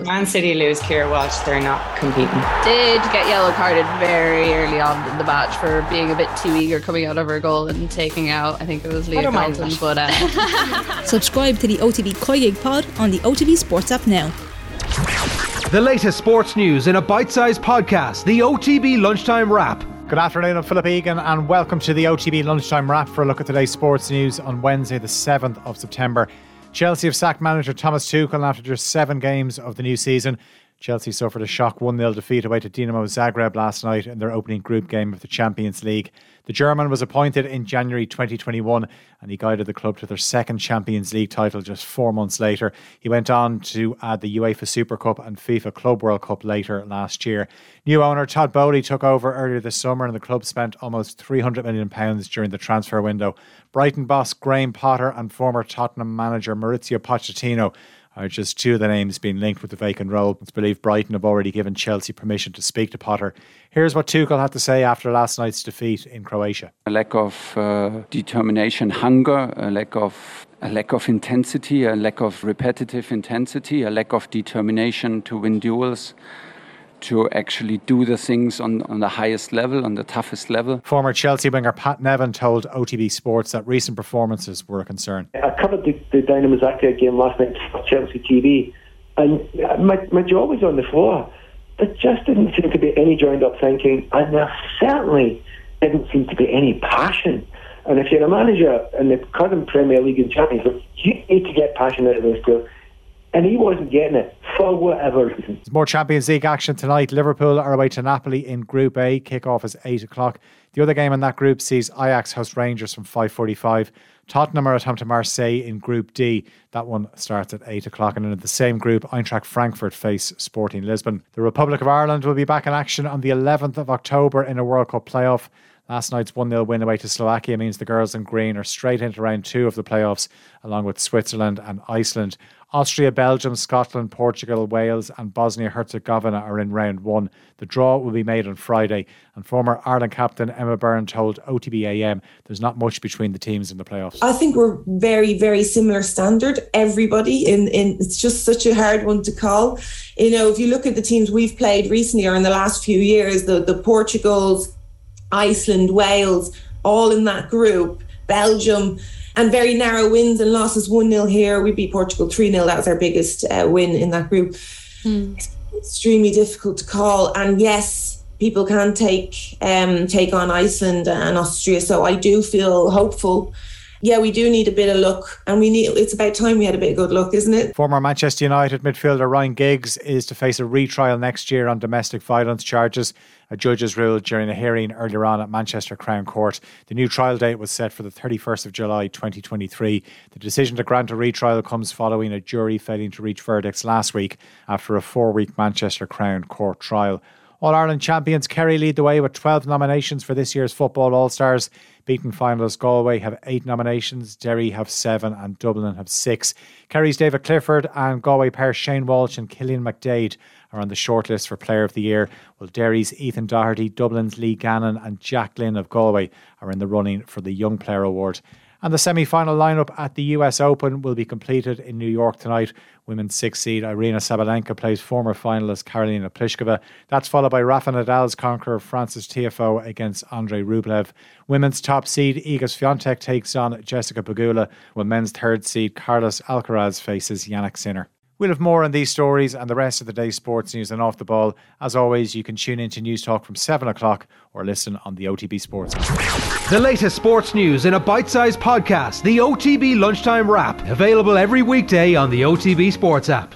Man City lose Keira Walsh, they're not competing. Did get yellow carded very early on in the match for being a bit too eager coming out of her goal and taking out, I think it was Leah Carlton. But uh, Subscribe to the OTB Koigig pod on the OTB Sports app now. The latest sports news in a bite sized podcast, the OTB Lunchtime Wrap. Good afternoon, I'm Philip Egan, and welcome to the OTB Lunchtime Wrap for a look at today's sports news on Wednesday, the 7th of September. Chelsea have sacked manager Thomas Tuchel after just seven games of the new season. Chelsea suffered a shock 1 0 defeat away to Dinamo Zagreb last night in their opening group game of the Champions League. The German was appointed in January 2021 and he guided the club to their second Champions League title just four months later. He went on to add the UEFA Super Cup and FIFA Club World Cup later last year. New owner Todd Boehly took over earlier this summer and the club spent almost £300 million during the transfer window. Brighton boss Graham Potter and former Tottenham manager Mauricio Pochettino are just two of the names being linked with the vacant role. It's believed Brighton have already given Chelsea permission to speak to Potter. Here's what Tuchel had to say after last night's defeat in Croatia. A lack of uh, determination, hunger, a lack of a lack of intensity, a lack of repetitive intensity, a lack of determination to win duels to actually do the things on, on the highest level, on the toughest level. Former Chelsea winger Pat Nevin told OTB Sports that recent performances were a concern. I covered the, the Dinamo Zagreb game last night for Chelsea TV, and my, my jaw was on the floor. There just didn't seem to be any joined up thinking, and there certainly didn't seem to be any passion. And if you're a manager in the current Premier League and Champions League, you need to get passion out of those players and he wasn't getting it whatever more Champions League action tonight. Liverpool are away to Napoli in Group A. Kick-off is 8 o'clock. The other game in that group sees Ajax host Rangers from 5.45. Tottenham are at home to Marseille in Group D. That one starts at 8 o'clock. And in the same group, Eintracht Frankfurt face Sporting Lisbon. The Republic of Ireland will be back in action on the 11th of October in a World Cup playoff. Last night's 1 0 win away to Slovakia means the girls in green are straight into round two of the playoffs, along with Switzerland and Iceland. Austria, Belgium, Scotland, Portugal, Wales, and Bosnia Herzegovina are in round one. The draw will be made on Friday, and former Ireland captain Emma Byrne told OTBAM there's not much between the teams in the playoffs. I think we're very, very similar standard. Everybody in, in it's just such a hard one to call. You know, if you look at the teams we've played recently or in the last few years, the the Portugals, Iceland, Wales, all in that group, Belgium and very narrow wins and losses 1 0 here. We beat Portugal 3 0. That was our biggest uh, win in that group. Mm. extremely difficult to call. And yes, people can take um, take on Iceland and Austria. So I do feel hopeful yeah, we do need a bit of luck, and we need. It's about time we had a bit of good luck, isn't it? Former Manchester United midfielder Ryan Giggs is to face a retrial next year on domestic violence charges. A judge has ruled during a hearing earlier on at Manchester Crown Court. The new trial date was set for the 31st of July 2023. The decision to grant a retrial comes following a jury failing to reach verdicts last week after a four week Manchester Crown Court trial. All Ireland champions Kerry lead the way with 12 nominations for this year's Football All Stars. Beaten finalists Galway have eight nominations, Derry have seven, and Dublin have six. Kerry's David Clifford and Galway pair Shane Walsh and Cillian McDaid are on the shortlist for Player of the Year, while Derry's Ethan Doherty, Dublin's Lee Gannon, and Jack Glynn of Galway are in the running for the Young Player Award. And the semi final lineup at the US Open will be completed in New York tonight. Women's six seed Aryna Sabalenka plays former finalist Karolina Pliskova. That's followed by Rafa Nadal's conqueror Frances Tiafoe against Andrei Rublev. Women's top seed Iga Swiatek takes on Jessica Pegula, while men's third seed Carlos Alcaraz faces Jannik Sinner. We'll have more on these stories and the rest of the day's sports news and off the ball. As always, you can tune into Newstalk from 7 o'clock or listen on the OTB Sports. The latest sports news in a bite sized podcast, the OTB Lunchtime Wrap, available every weekday on the OTB Sports app.